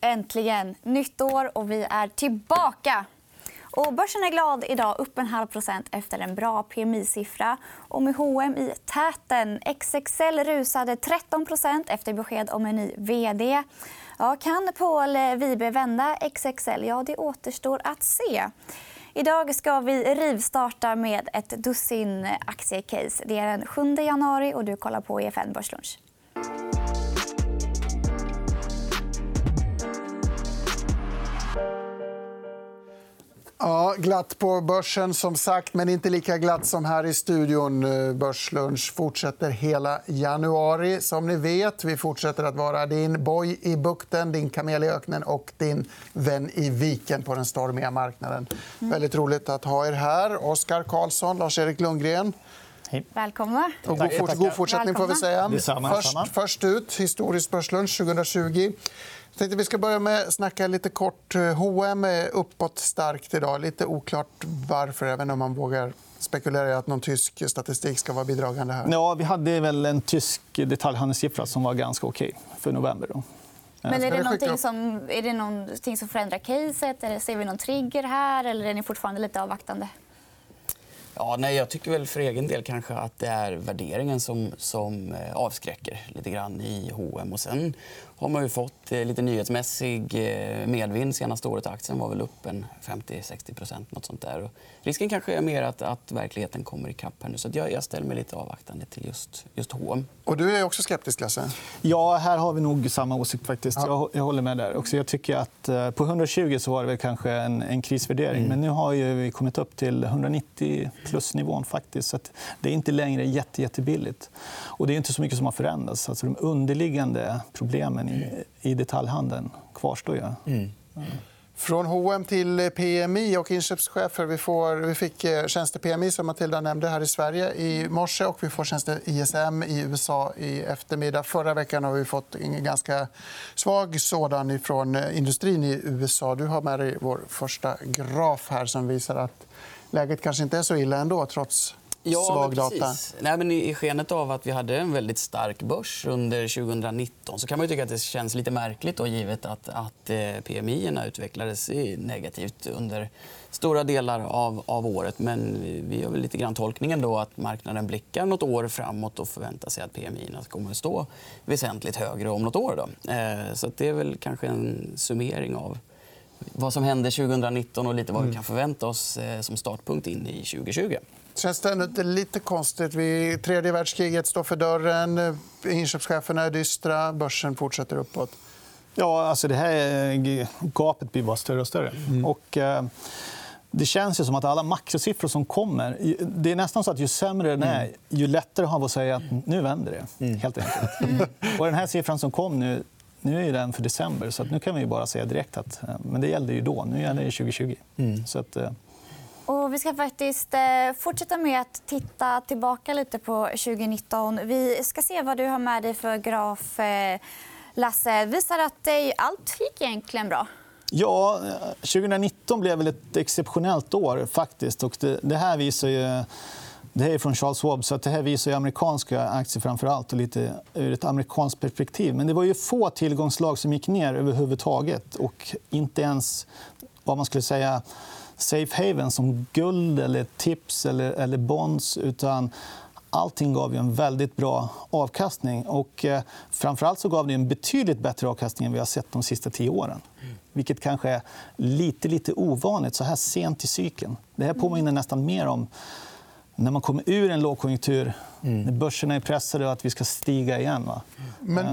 Äntligen! Nytt år och vi är tillbaka. Och börsen är glad idag, upp en halv procent efter en bra PMI-siffra. Och med H&M i täten. XXL rusade 13% efter besked om en ny vd. Ja, kan Paul Wibe vända XXL? Ja, det återstår att se. Idag ska vi rivstarta med ett dussin aktiecase. Det är den 7 januari och du kollar på EFN Börslunch. Ja, glatt på börsen, som sagt, men inte lika glatt som här i studion. Eh, Börslunch fortsätter hela januari. Som ni vet, vi fortsätter att vara din boj i bukten, din kamel i öknen och din vän i viken på den stormiga marknaden. Mm. Väldigt roligt att ha er här. Oskar Karlsson, Lars-Erik Lundgren. Hej. Välkomna. Och god, fort, god fortsättning. Får vi säga. Först, först ut, historisk börslunch 2020. Tänkte vi ska börja med att snacka lite kort. H&M är uppåt starkt idag. Lite oklart varför, även om man vågar spekulera i att någon tysk statistik ska vara bidragande. här. Ja, vi hade väl en tysk detaljhandelssiffra som var ganska okej för november. Då. Men är det, någonting som, är det någonting som förändrar caset? Eller ser vi någon trigger här? Eller är ni fortfarande lite avvaktande? Ja, nej, jag tycker väl för egen del kanske att det är värderingen som, som eh, avskräcker lite grann i H&M. Och sen har man ju fått eh, lite nyhetsmässig eh, medvind senaste året. Aktien var väl upp en 50-60% något sånt där. Och risken kanske är mer att, att verkligheten kommer ikapp här nu. Så jag, jag ställer mig lite avvaktande till just, just H&M. Och du är också skeptisk, Lasse? Ja, här har vi nog samma åsikt. faktiskt. Jag, jag håller med där. Också jag tycker att eh, på 120 så var det väl kanske en, en krisvärdering. Mm. Men nu har vi kommit upp till 190 plus-nivån. faktiskt. Så det är inte längre jätte, jättebilligt. Och det är inte så mycket som har förändrats. Alltså, de underliggande problemen i, detaljhandeln kvarstår. Ju. Mm. Från H&M till PMI och inköpschefer. Vi, får, vi fick eh, tjänste-PMI som Matilda nämnde här i Sverige i morse och vi får tjänste-ISM i USA i eftermiddag. Förra veckan har vi fått en ganska svag sådan från eh, industrin i USA. Du har med dig vår första graf här som visar att läget kanske inte är så illa ändå trots Ja, svag data. Nej, men I skenet av att vi hade en väldigt stark börs under 2019 så kan man tycka att det känns lite märkligt då, givet att, att eh, PMI utvecklades negativt under stora delar av, av året. Men vi gör väl lite grann tolkningen då att marknaden blickar nåt år framåt och förväntar sig att PMI kommer att stå väsentligt högre om nåt år. Då. Eh, så det är väl kanske en summering av vad som hände 2019 och lite vad vi mm. kan förvänta oss eh, som startpunkt in i 2020. Känns det inte lite konstigt? Vi, tredje världskriget står för dörren. Inköpscheferna är dystra. Börsen fortsätter uppåt. Ja, alltså det här gapet blir bara större och större. Mm. Och, eh, det känns ju som att alla makrosiffror som kommer... Det är nästan så att ju sämre den är, mm. ju lättare har vi att säga att nu vänder det. Mm. Helt enkelt. Mm. Och den här siffran som kom nu nu är den för december, så nu kan vi bara säga direkt att eh, men det gällde ju då. Nu gäller det 2020. Mm. Så att, eh, och vi ska faktiskt eh, fortsätta med att titta tillbaka lite på 2019. Vi ska se vad du har med dig för graf, eh, Lasse. visar att eh, allt gick egentligen bra. Ja, 2019 blev väl ett exceptionellt år. faktiskt. Och det, det här visar ju... Det här är från Charles Schwab, så det här visar amerikanska aktier framför allt och lite ur ett amerikanskt perspektiv. Men det var ju få tillgångslag som gick ner överhuvudtaget. Och inte ens vad man skulle säga safe haven som guld, eller tips eller, eller bonds. utan Allting gav en väldigt bra avkastning. Och, eh, framförallt så gav det en betydligt bättre avkastning än vi har sett de sista tio åren. Vilket kanske är lite, lite ovanligt så här sent i cykeln. Det här påminner nästan mer om när man kommer ur en lågkonjunktur, mm. när börserna är pressade och att vi ska stiga igen. Va? Men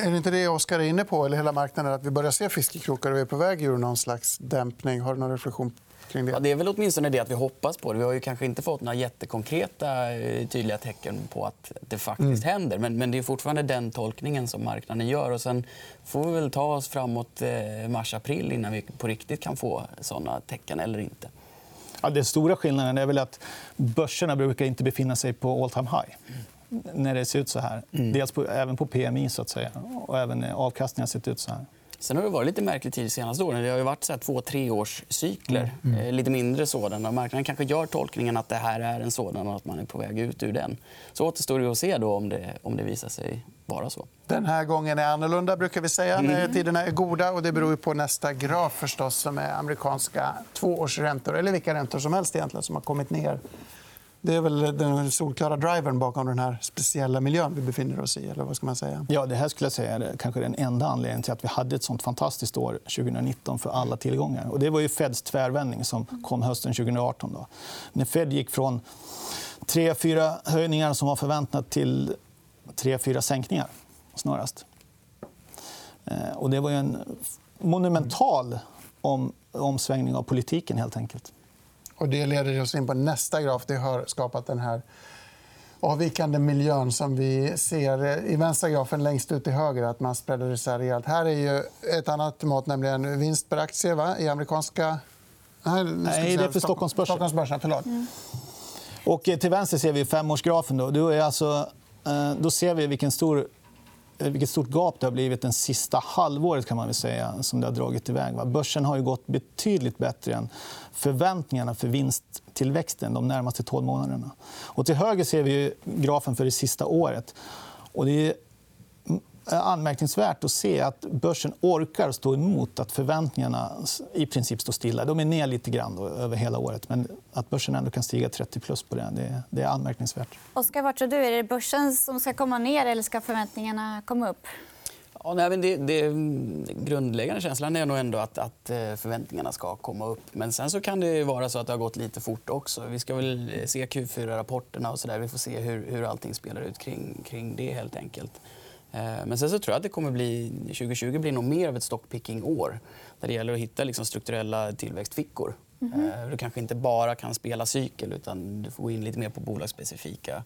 är det inte det Oskar är inne på, eller hela marknaden, att vi börjar se fiskekrokar och vi är på väg ur någon slags dämpning? Har du någon reflektion kring det? Ja, det är väl åtminstone det att vi hoppas på det. Vi har ju kanske inte fått några jättekonkreta eh, tydliga tecken på att det faktiskt mm. händer. Men, men det är fortfarande den tolkningen som marknaden gör. Och sen får vi väl ta oss framåt eh, mars-april innan vi på riktigt kan få såna tecken eller inte. Ja, den stora skillnaden är väl att börserna brukar inte befinna sig på all time high. när det ser ut så här. Mm. Dels på, även på PMI, så att säga. och även avkastningen har sett ut så här. Sen har det varit lite märklig tid de senaste åren. Det har ju varit så här två tre års cykler. Mm. Mm. Lite mindre sådana. Marknaden kanske gör tolkningen att det här är en sådan och att man är på väg ut ur den. Så återstår det att se då om, det, om det visar sig vara så. Den här gången är annorlunda brukar vi säga när mm. tiderna är goda. Och det beror på nästa graf förstås som är amerikanska tvåårsräntor eller vilka räntor som helst egentligen som har kommit ner det är väl den solklara drivern bakom den här speciella miljön vi befinner oss i. Eller vad ska man säga? Ja, det här skulle jag säga är kanske den enda anledningen till att vi hade ett sånt fantastiskt år 2019 för alla tillgångar. Och det var ju Feds tvärvändning som kom hösten 2018. Då. När Fed gick från tre, fyra höjningar som var förväntat till tre, fyra sänkningar snarast. Eh, och det var en monumental omsvängning av politiken. helt enkelt. Och det leder oss in på nästa graf. Det har skapat den här avvikande miljön som vi ser i vänstra grafen längst ut till höger. att man spreadar isär rejält. Här är ju ett annat mått, nämligen vinst per aktie va? i amerikanska... Nej, Nej det är för Stockholmsbörsen. Stockholmsbörsen förlåt. Mm. Och eh, till vänster ser vi femårsgrafen. Då. Då, är alltså, eh, då ser vi vilken stor Eh, vilket stort gap det har blivit det sista halvåret kan man väl säga, som det har dragit iväg. Börsen har ju gått betydligt bättre än förväntningarna för vinsttillväxten de närmaste 12 månaderna. Och till höger ser vi grafen för det sista året. Och det är anmärkningsvärt att se att börsen orkar stå emot att förväntningarna i princip står stilla. De är ner lite grann då, över hela året. Men att börsen ändå kan stiga 30 plus på det, det, det är anmärkningsvärt. Oskar, vad tror du? Är det börsen som ska komma ner eller ska förväntningarna komma upp? Ja, nej, men det, det, grundläggande känslan är nog ändå att, att, eh, förväntningarna ska komma upp. Men sen så kan det vara så att det har gått lite fort också. Vi ska väl se Q4-rapporterna och så där. Vi får se hur, hur allting spelar ut kring, kring det helt enkelt. Eh, men sen så tror jag att det kommer bli, 2020 blir nog mer av ett stockpicking-år där det gäller att hitta liksom strukturella tillväxtfickor. Mm -hmm. Du kanske inte bara kan spela cykel utan du får gå in lite mer på bolagsspecifika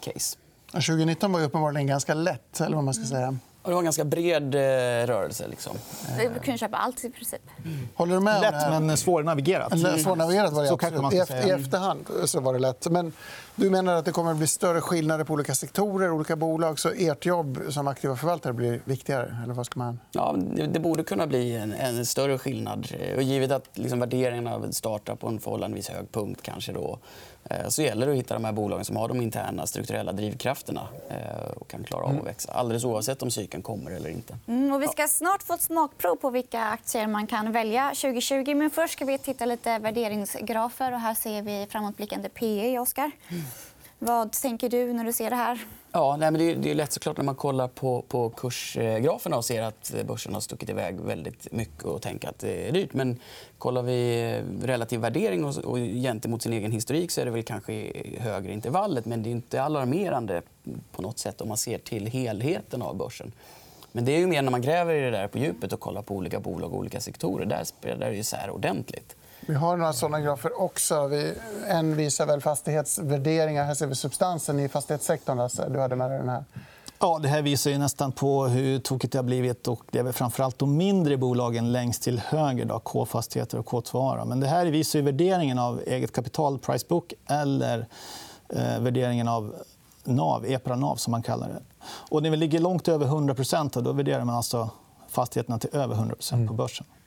case. 2019 var uppenbarligen ganska lätt. Eller vad man ska säga. Och det var en ganska bred eh, rörelse. Liksom. Du kunde köpa allt i princip. Mm. Håller du med? Lätt, men svårnavigerat. Mm. Svårnavigerat var det så absolut. I, I efterhand så var det lätt. Men du menar att det kommer att bli större skillnader på olika sektorer olika bolag. Så ert jobb som aktiva förvaltare blir viktigare? Eller vad ska man... ja, det, borde kunna bli en, en större skillnad. Och givet att liksom, värderingarna startar på en förhållandevis hög punkt kanske då, Eh, så gäller det att hitta de här bolagen som har de interna strukturella drivkrafterna eh, och kan klara av att mm. växa. Alldeles oavsett om cykeln kommer eller inte. Mm, och vi ska snart få ett smakprov på vilka aktier man kan välja 2020. Men först ska vi titta lite värderingsgrafer. Och här ser vi framåtblickande PE, Oskar. Mm. Vad tänker du när du ser det här? Ja, nej, men det, är, det är lätt såklart när man kollar på, på kursgraferna och ser att börsen har stuckit iväg väldigt mycket och tänker att det är dyrt. Men kollar vi relativ värdering och, och gentemot sin egen historik så är det väl kanske högre intervallet. Men det är inte alarmerande på något sätt om man ser till helheten av börsen. Men det är ju mer när man gräver i det där på djupet och kollar på olika bolag och olika sektorer. Där spelar det isär ordentligt. Vi har några såna grafer också. En visar väl fastighetsvärderingar. Här ser vi substansen i fastighetssektorn. Lasse. Du hade med dig den här. Ja, det här visar ju nästan på hur tokigt det har blivit. Och det är framförallt de mindre bolagen längst till höger, då, K-fastigheter och K2. Men det här visar ju värderingen av eget kapital, price book eller eh, värderingen av NAV, EPRA NAV, som man kallar det. Och när vi ligger långt över 100% då värderar man alltså fastigheterna till över 100% på börsen. Eh.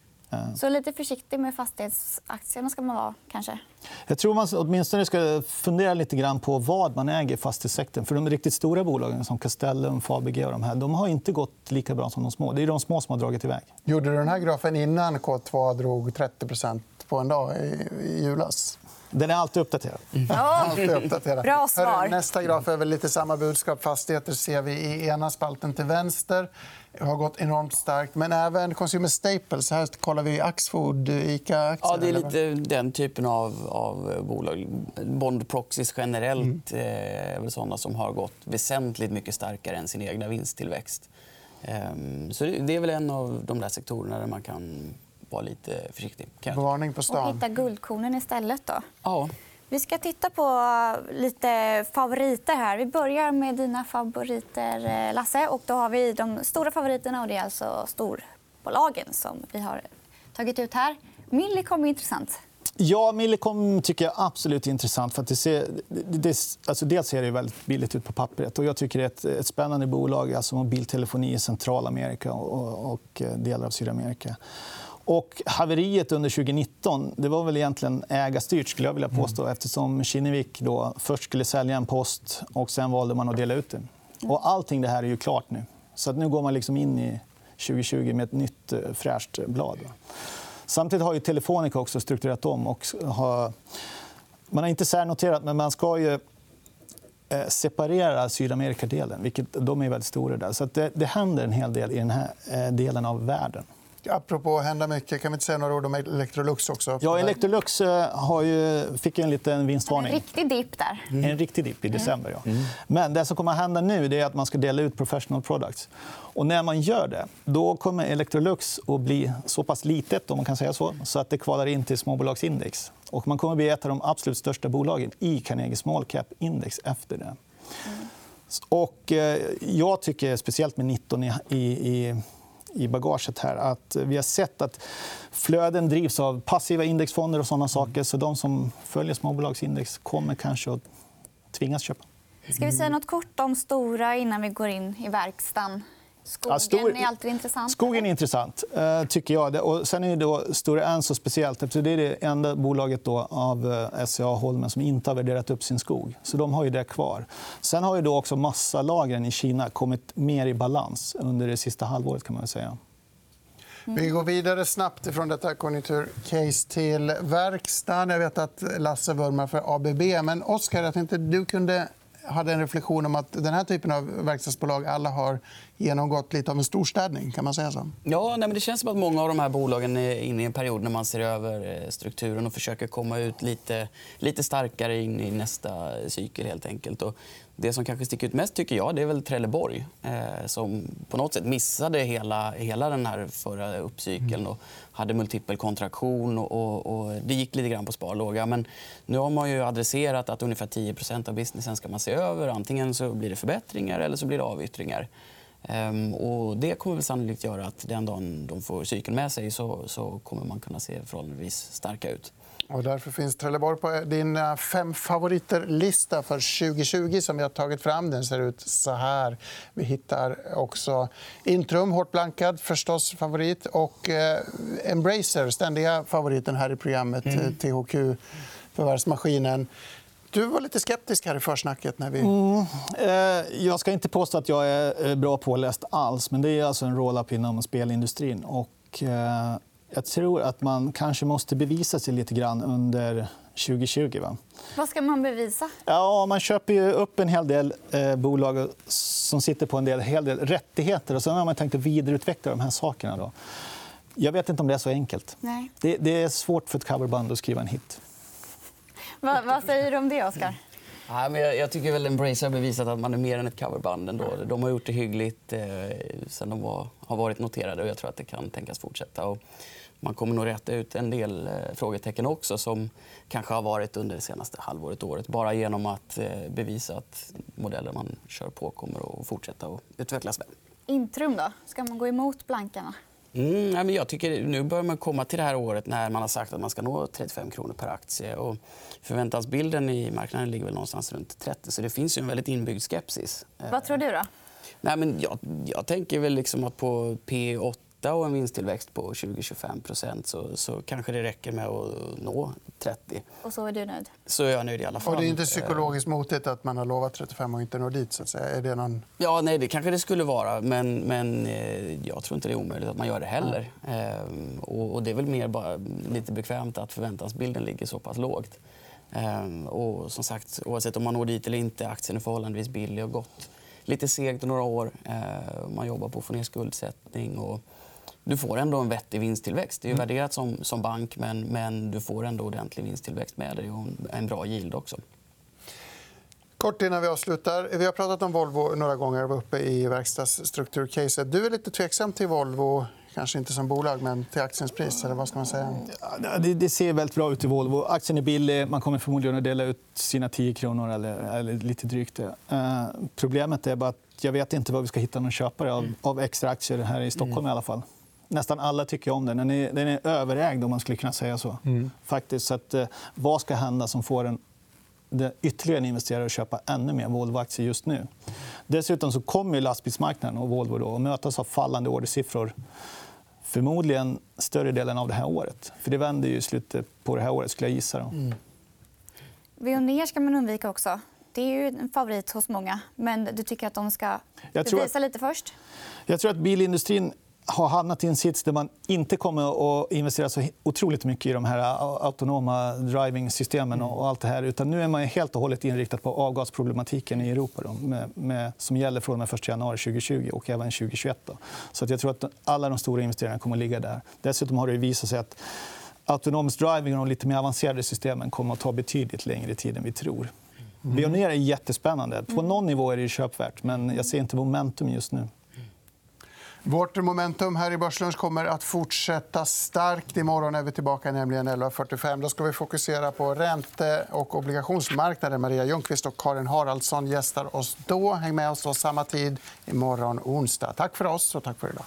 Så lite försiktig med fastighetsaktierna ska man vara, kanske? Jag tror man åtminstone ska fundera lite grann på vad man äger i fastighetssektorn. För de riktigt stora bolagen som Castellum, Fabege och de här, de har inte gått lika bra som de små. Det är de små som har dragit iväg. Gjorde du den här grafen innan K2 drog 30 på en dag i julas? Den är alltid uppdaterad. Mm. alltid uppdaterad. Bra svar. nästa graf är väl lite samma budskap. Fastigheter ser vi i ena spalten till vänster har gått enormt starkt. Men även Consumer Staples. Här kollar vi Axfood, Ica-aktier. Ja, det är lite den typen av, av bolag. Bond Proxies generellt mm. Eh, är väl såna som har gått väsentligt mycket starkare än sin egna vinsttillväxt. Ehm, så det är väl en av de där sektorerna där man kan vara lite försiktig. Varning på stan. Och hitta guldkornen istället. Då. Ja. Vi ska titta på lite favoriter. här. Vi börjar med dina favoriter, eh, Lasse. Och då har vi de stora favoriterna. och Det är alltså storbolagen som vi har tagit ut här. Millicom är intressant. Ja, Millicom tycker jag absolut är intressant. För att det ser, det, alltså dels ser det väldigt billigt ut på pappret. Och jag tycker det är ett, ett spännande bolag, alltså mobiltelefoni i Centralamerika och, och delar av Sydamerika. Och haveriet under 2019 det var väl egentligen ägarstyrt skulle jag vilja påstå mm. eftersom Kinnevik då först skulle sälja en post och sen valde man att dela ut den. Och allting det här är ju klart nu. Så att nu går man liksom in i 2020 med ett nytt eh, fräscht blad. Samtidigt har ju Telefonica också strukturerat om. Och har... Man har inte särnoterat, men man ska ju eh, separera Sydamerikadelen. Vilket, de är väldigt stora där. Så det, det händer en hel del i den här eh, delen av världen. Apropå hända mycket, kan vi inte säga några ord om Electrolux också? Ja, Electrolux eh, har ju, fick en liten vinstvarning. En riktig dipp där. Mm. En riktig dipp i december. Ja. Mm. Men det som kommer att hända nu är att man ska dela ut professional products. Och när man gör det då kommer Electrolux att bli så pass litet om man kan säga så, så att det kvalar in till småbolagsindex. Och man kommer att bli ett av de absolut största bolagen i Carnegie Small Cap-index efter det. Mm. Och, eh, jag tycker, speciellt med 19 i, i i bagaget här. Att vi har sett att flöden drivs av passiva indexfonder och sådana saker. Så de som följer småbolagsindex kommer kanske att tvingas köpa. Ska vi säga nåt kort om Stora innan vi går in i verkstaden? Skogen ja, stor... är alltid intressant. Skogen är intressant, eh, tycker jag. Och sen är då Stora Enso speciellt. Det är det enda bolaget då av eh, SCA Holmen som inte har värderat upp sin skog. Så de har ju det kvar. Sen har ju då också massalagren i Kina kommit mer i balans under det sista halvåret. kan man säga. Vi går vidare snabbt från detta konjunkturcase till verkstaden. Jag vet att Lasse vurmar för ABB. Men Oskar, jag tänkte du kunde hade en reflektion om att den här typen av verkstadsbolag alla har genomgått lite av en storstädning. Kan man säga så? Ja, nej, men det känns som att många av de här bolagen är inne i en period när man ser över eh, strukturen och försöker komma ut lite, lite starkare in i nästa cykel. helt enkelt. Och det som kanske sticker ut mest tycker jag det är väl Trelleborg eh, som på något sätt missade hela, hela den här förra uppcykeln mm. och hade multipel kontraktion. Och, och, och, det gick lite grann på sparlåga. Men nu har man ju adresserat att ungefär 10% av businessen ska man se över. Antingen så blir det förbättringar eller så blir det avyttringar. Ehm, och det kommer väl sannolikt göra att den dagen de får cykeln med sig så, så kommer man kunna se förhållandevis starka ut. Och därför finns Trelleborg på din eh, fem favoriter-lista för 2020 som vi har tagit fram. Den ser ut så här. Vi hittar också Intrum, hårt blankad, förstås favorit. Och eh, Embracer, ständiga favoriten här i programmet. Mm. THQ, förvärvsmaskinen. Du var lite skeptisk här i försnacket. När vi... Mm. Eh, jag ska inte påstå att jag är bra påläst alls. Men det är alltså en roll-up inom spelindustrin. Och, eh, jag tror att man kanske måste bevisa sig lite grann under 2020. Va? Vad ska man bevisa? Ja, man köper ju upp en hel del eh, bolag som sitter på en del, hel del rättigheter. och Sen har man tänkt att vidareutveckla de här sakerna. Då. Jag vet inte om det är så enkelt. Nej. Det, det är svårt för ett coverband att skriva en hit. Va, vad säger du om det, Oskar? Men jag, jag tycker väl Embrace har bevisat att man är mer än ett coverband. Ändå. De har gjort det hyggligt eh, sen de var, har varit noterade. och Jag tror att det kan tänkas fortsätta. Och man kommer nog rätta ut en del eh, frågetecken också som kanske har varit under det senaste halvåret, året. Bara genom att eh, bevisa att modeller man kör på kommer att fortsätta att utvecklas väl. Intrum, då? Ska man gå emot blankarna? Mm, men jag tycker nu börjar man komma till det här året när man har sagt att man ska nå 35 kronor per aktie. Och förväntansbilden i marknaden ligger väl någonstans runt 30 så det finns ju en väldigt inbyggd skepsis. Vad tror du? då? Nej, men jag, jag tänker väl liksom att på P8 och en vinsttillväxt på 20-25 så, så kanske det räcker med att nå 30. Och så är du nöjd? Så är jag nöjd i alla fall. Och det är inte psykologiskt motigt att man har lovat 35 och inte når dit? Så att säga. Är det någon... Ja, nej, det kanske det skulle vara. Men, men eh, jag tror inte det är omöjligt att man gör det heller. Ehm, och, och, det är väl mer bara lite bekvämt att förväntansbilden ligger så pass lågt. Ehm, och som sagt, oavsett om man når dit eller inte, aktien är förhållandevis billig och gått lite segt några år. Ehm, man jobbar på att få ner skuldsättning. Och du får ändå en vettig vinsttillväxt. Det är ju mm. värderat som, som bank, men, men du får ändå ordentlig vinsttillväxt med dig och en bra yield också. Kort innan vi avslutar. Vi har pratat om Volvo några gånger. var uppe i verkstadsstrukturcaset. Du är lite tveksam till Volvo. Kanske inte som bolag, men till aktiens pris. Eller vad ska man säga? det, ser väldigt bra ut i Volvo. Aktien är billig. Man kommer förmodligen att dela ut sina 10 kronor eller, eller lite drygt. Uh, problemet är bara att jag vet inte var vi ska hitta någon köpare av, av extra aktier här i Stockholm. Mm. i alla fall. Nästan alla tycker om den. Den är, den är överägd, om man skulle kunna säga så. Faktiskt. Så att, eh, vad ska hända som får en det ytterligare en investerare att köpa ännu mer Volvo-aktier just nu. Dessutom så kommer lastbilsmarknaden och Volvo då att mötas av fallande ordersiffror förmodligen större delen av det här året. För Det vänder ju i slutet på det här året. skulle jag gissa. Då. Mm. Veoneer ska man undvika också. Det är ju en favorit hos många. Men du tycker att de ska bevisa att... lite först? Jag tror att bilindustrin har hamnat i en sits där man inte kommer att investera så otroligt mycket i de här autonoma driving-systemen. och allt det här. Utan nu är man helt och hållet inriktad på avgasproblematiken i Europa då, med, med, som gäller från den 1 januari 2020 och även 2021. Då. Så att jag tror att alla de stora investeringarna kommer att ligga där. Dessutom har det visat sig att autonomisk driving och de lite mer avancerade systemen kommer att ta betydligt längre tid än vi tror. Mm. Veoneer är jättespännande. På någon nivå är det köpvärt, men jag ser inte momentum just nu. Vårt momentum här i Börslunch kommer att fortsätta starkt. Imorgon är vi tillbaka nämligen 11.45. Då ska vi fokusera på ränte och obligationsmarknaden. Maria Ljungqvist och Karin Haraldsson gästar oss då. Häng med oss då samma tid imorgon onsdag. Tack för oss och tack för idag.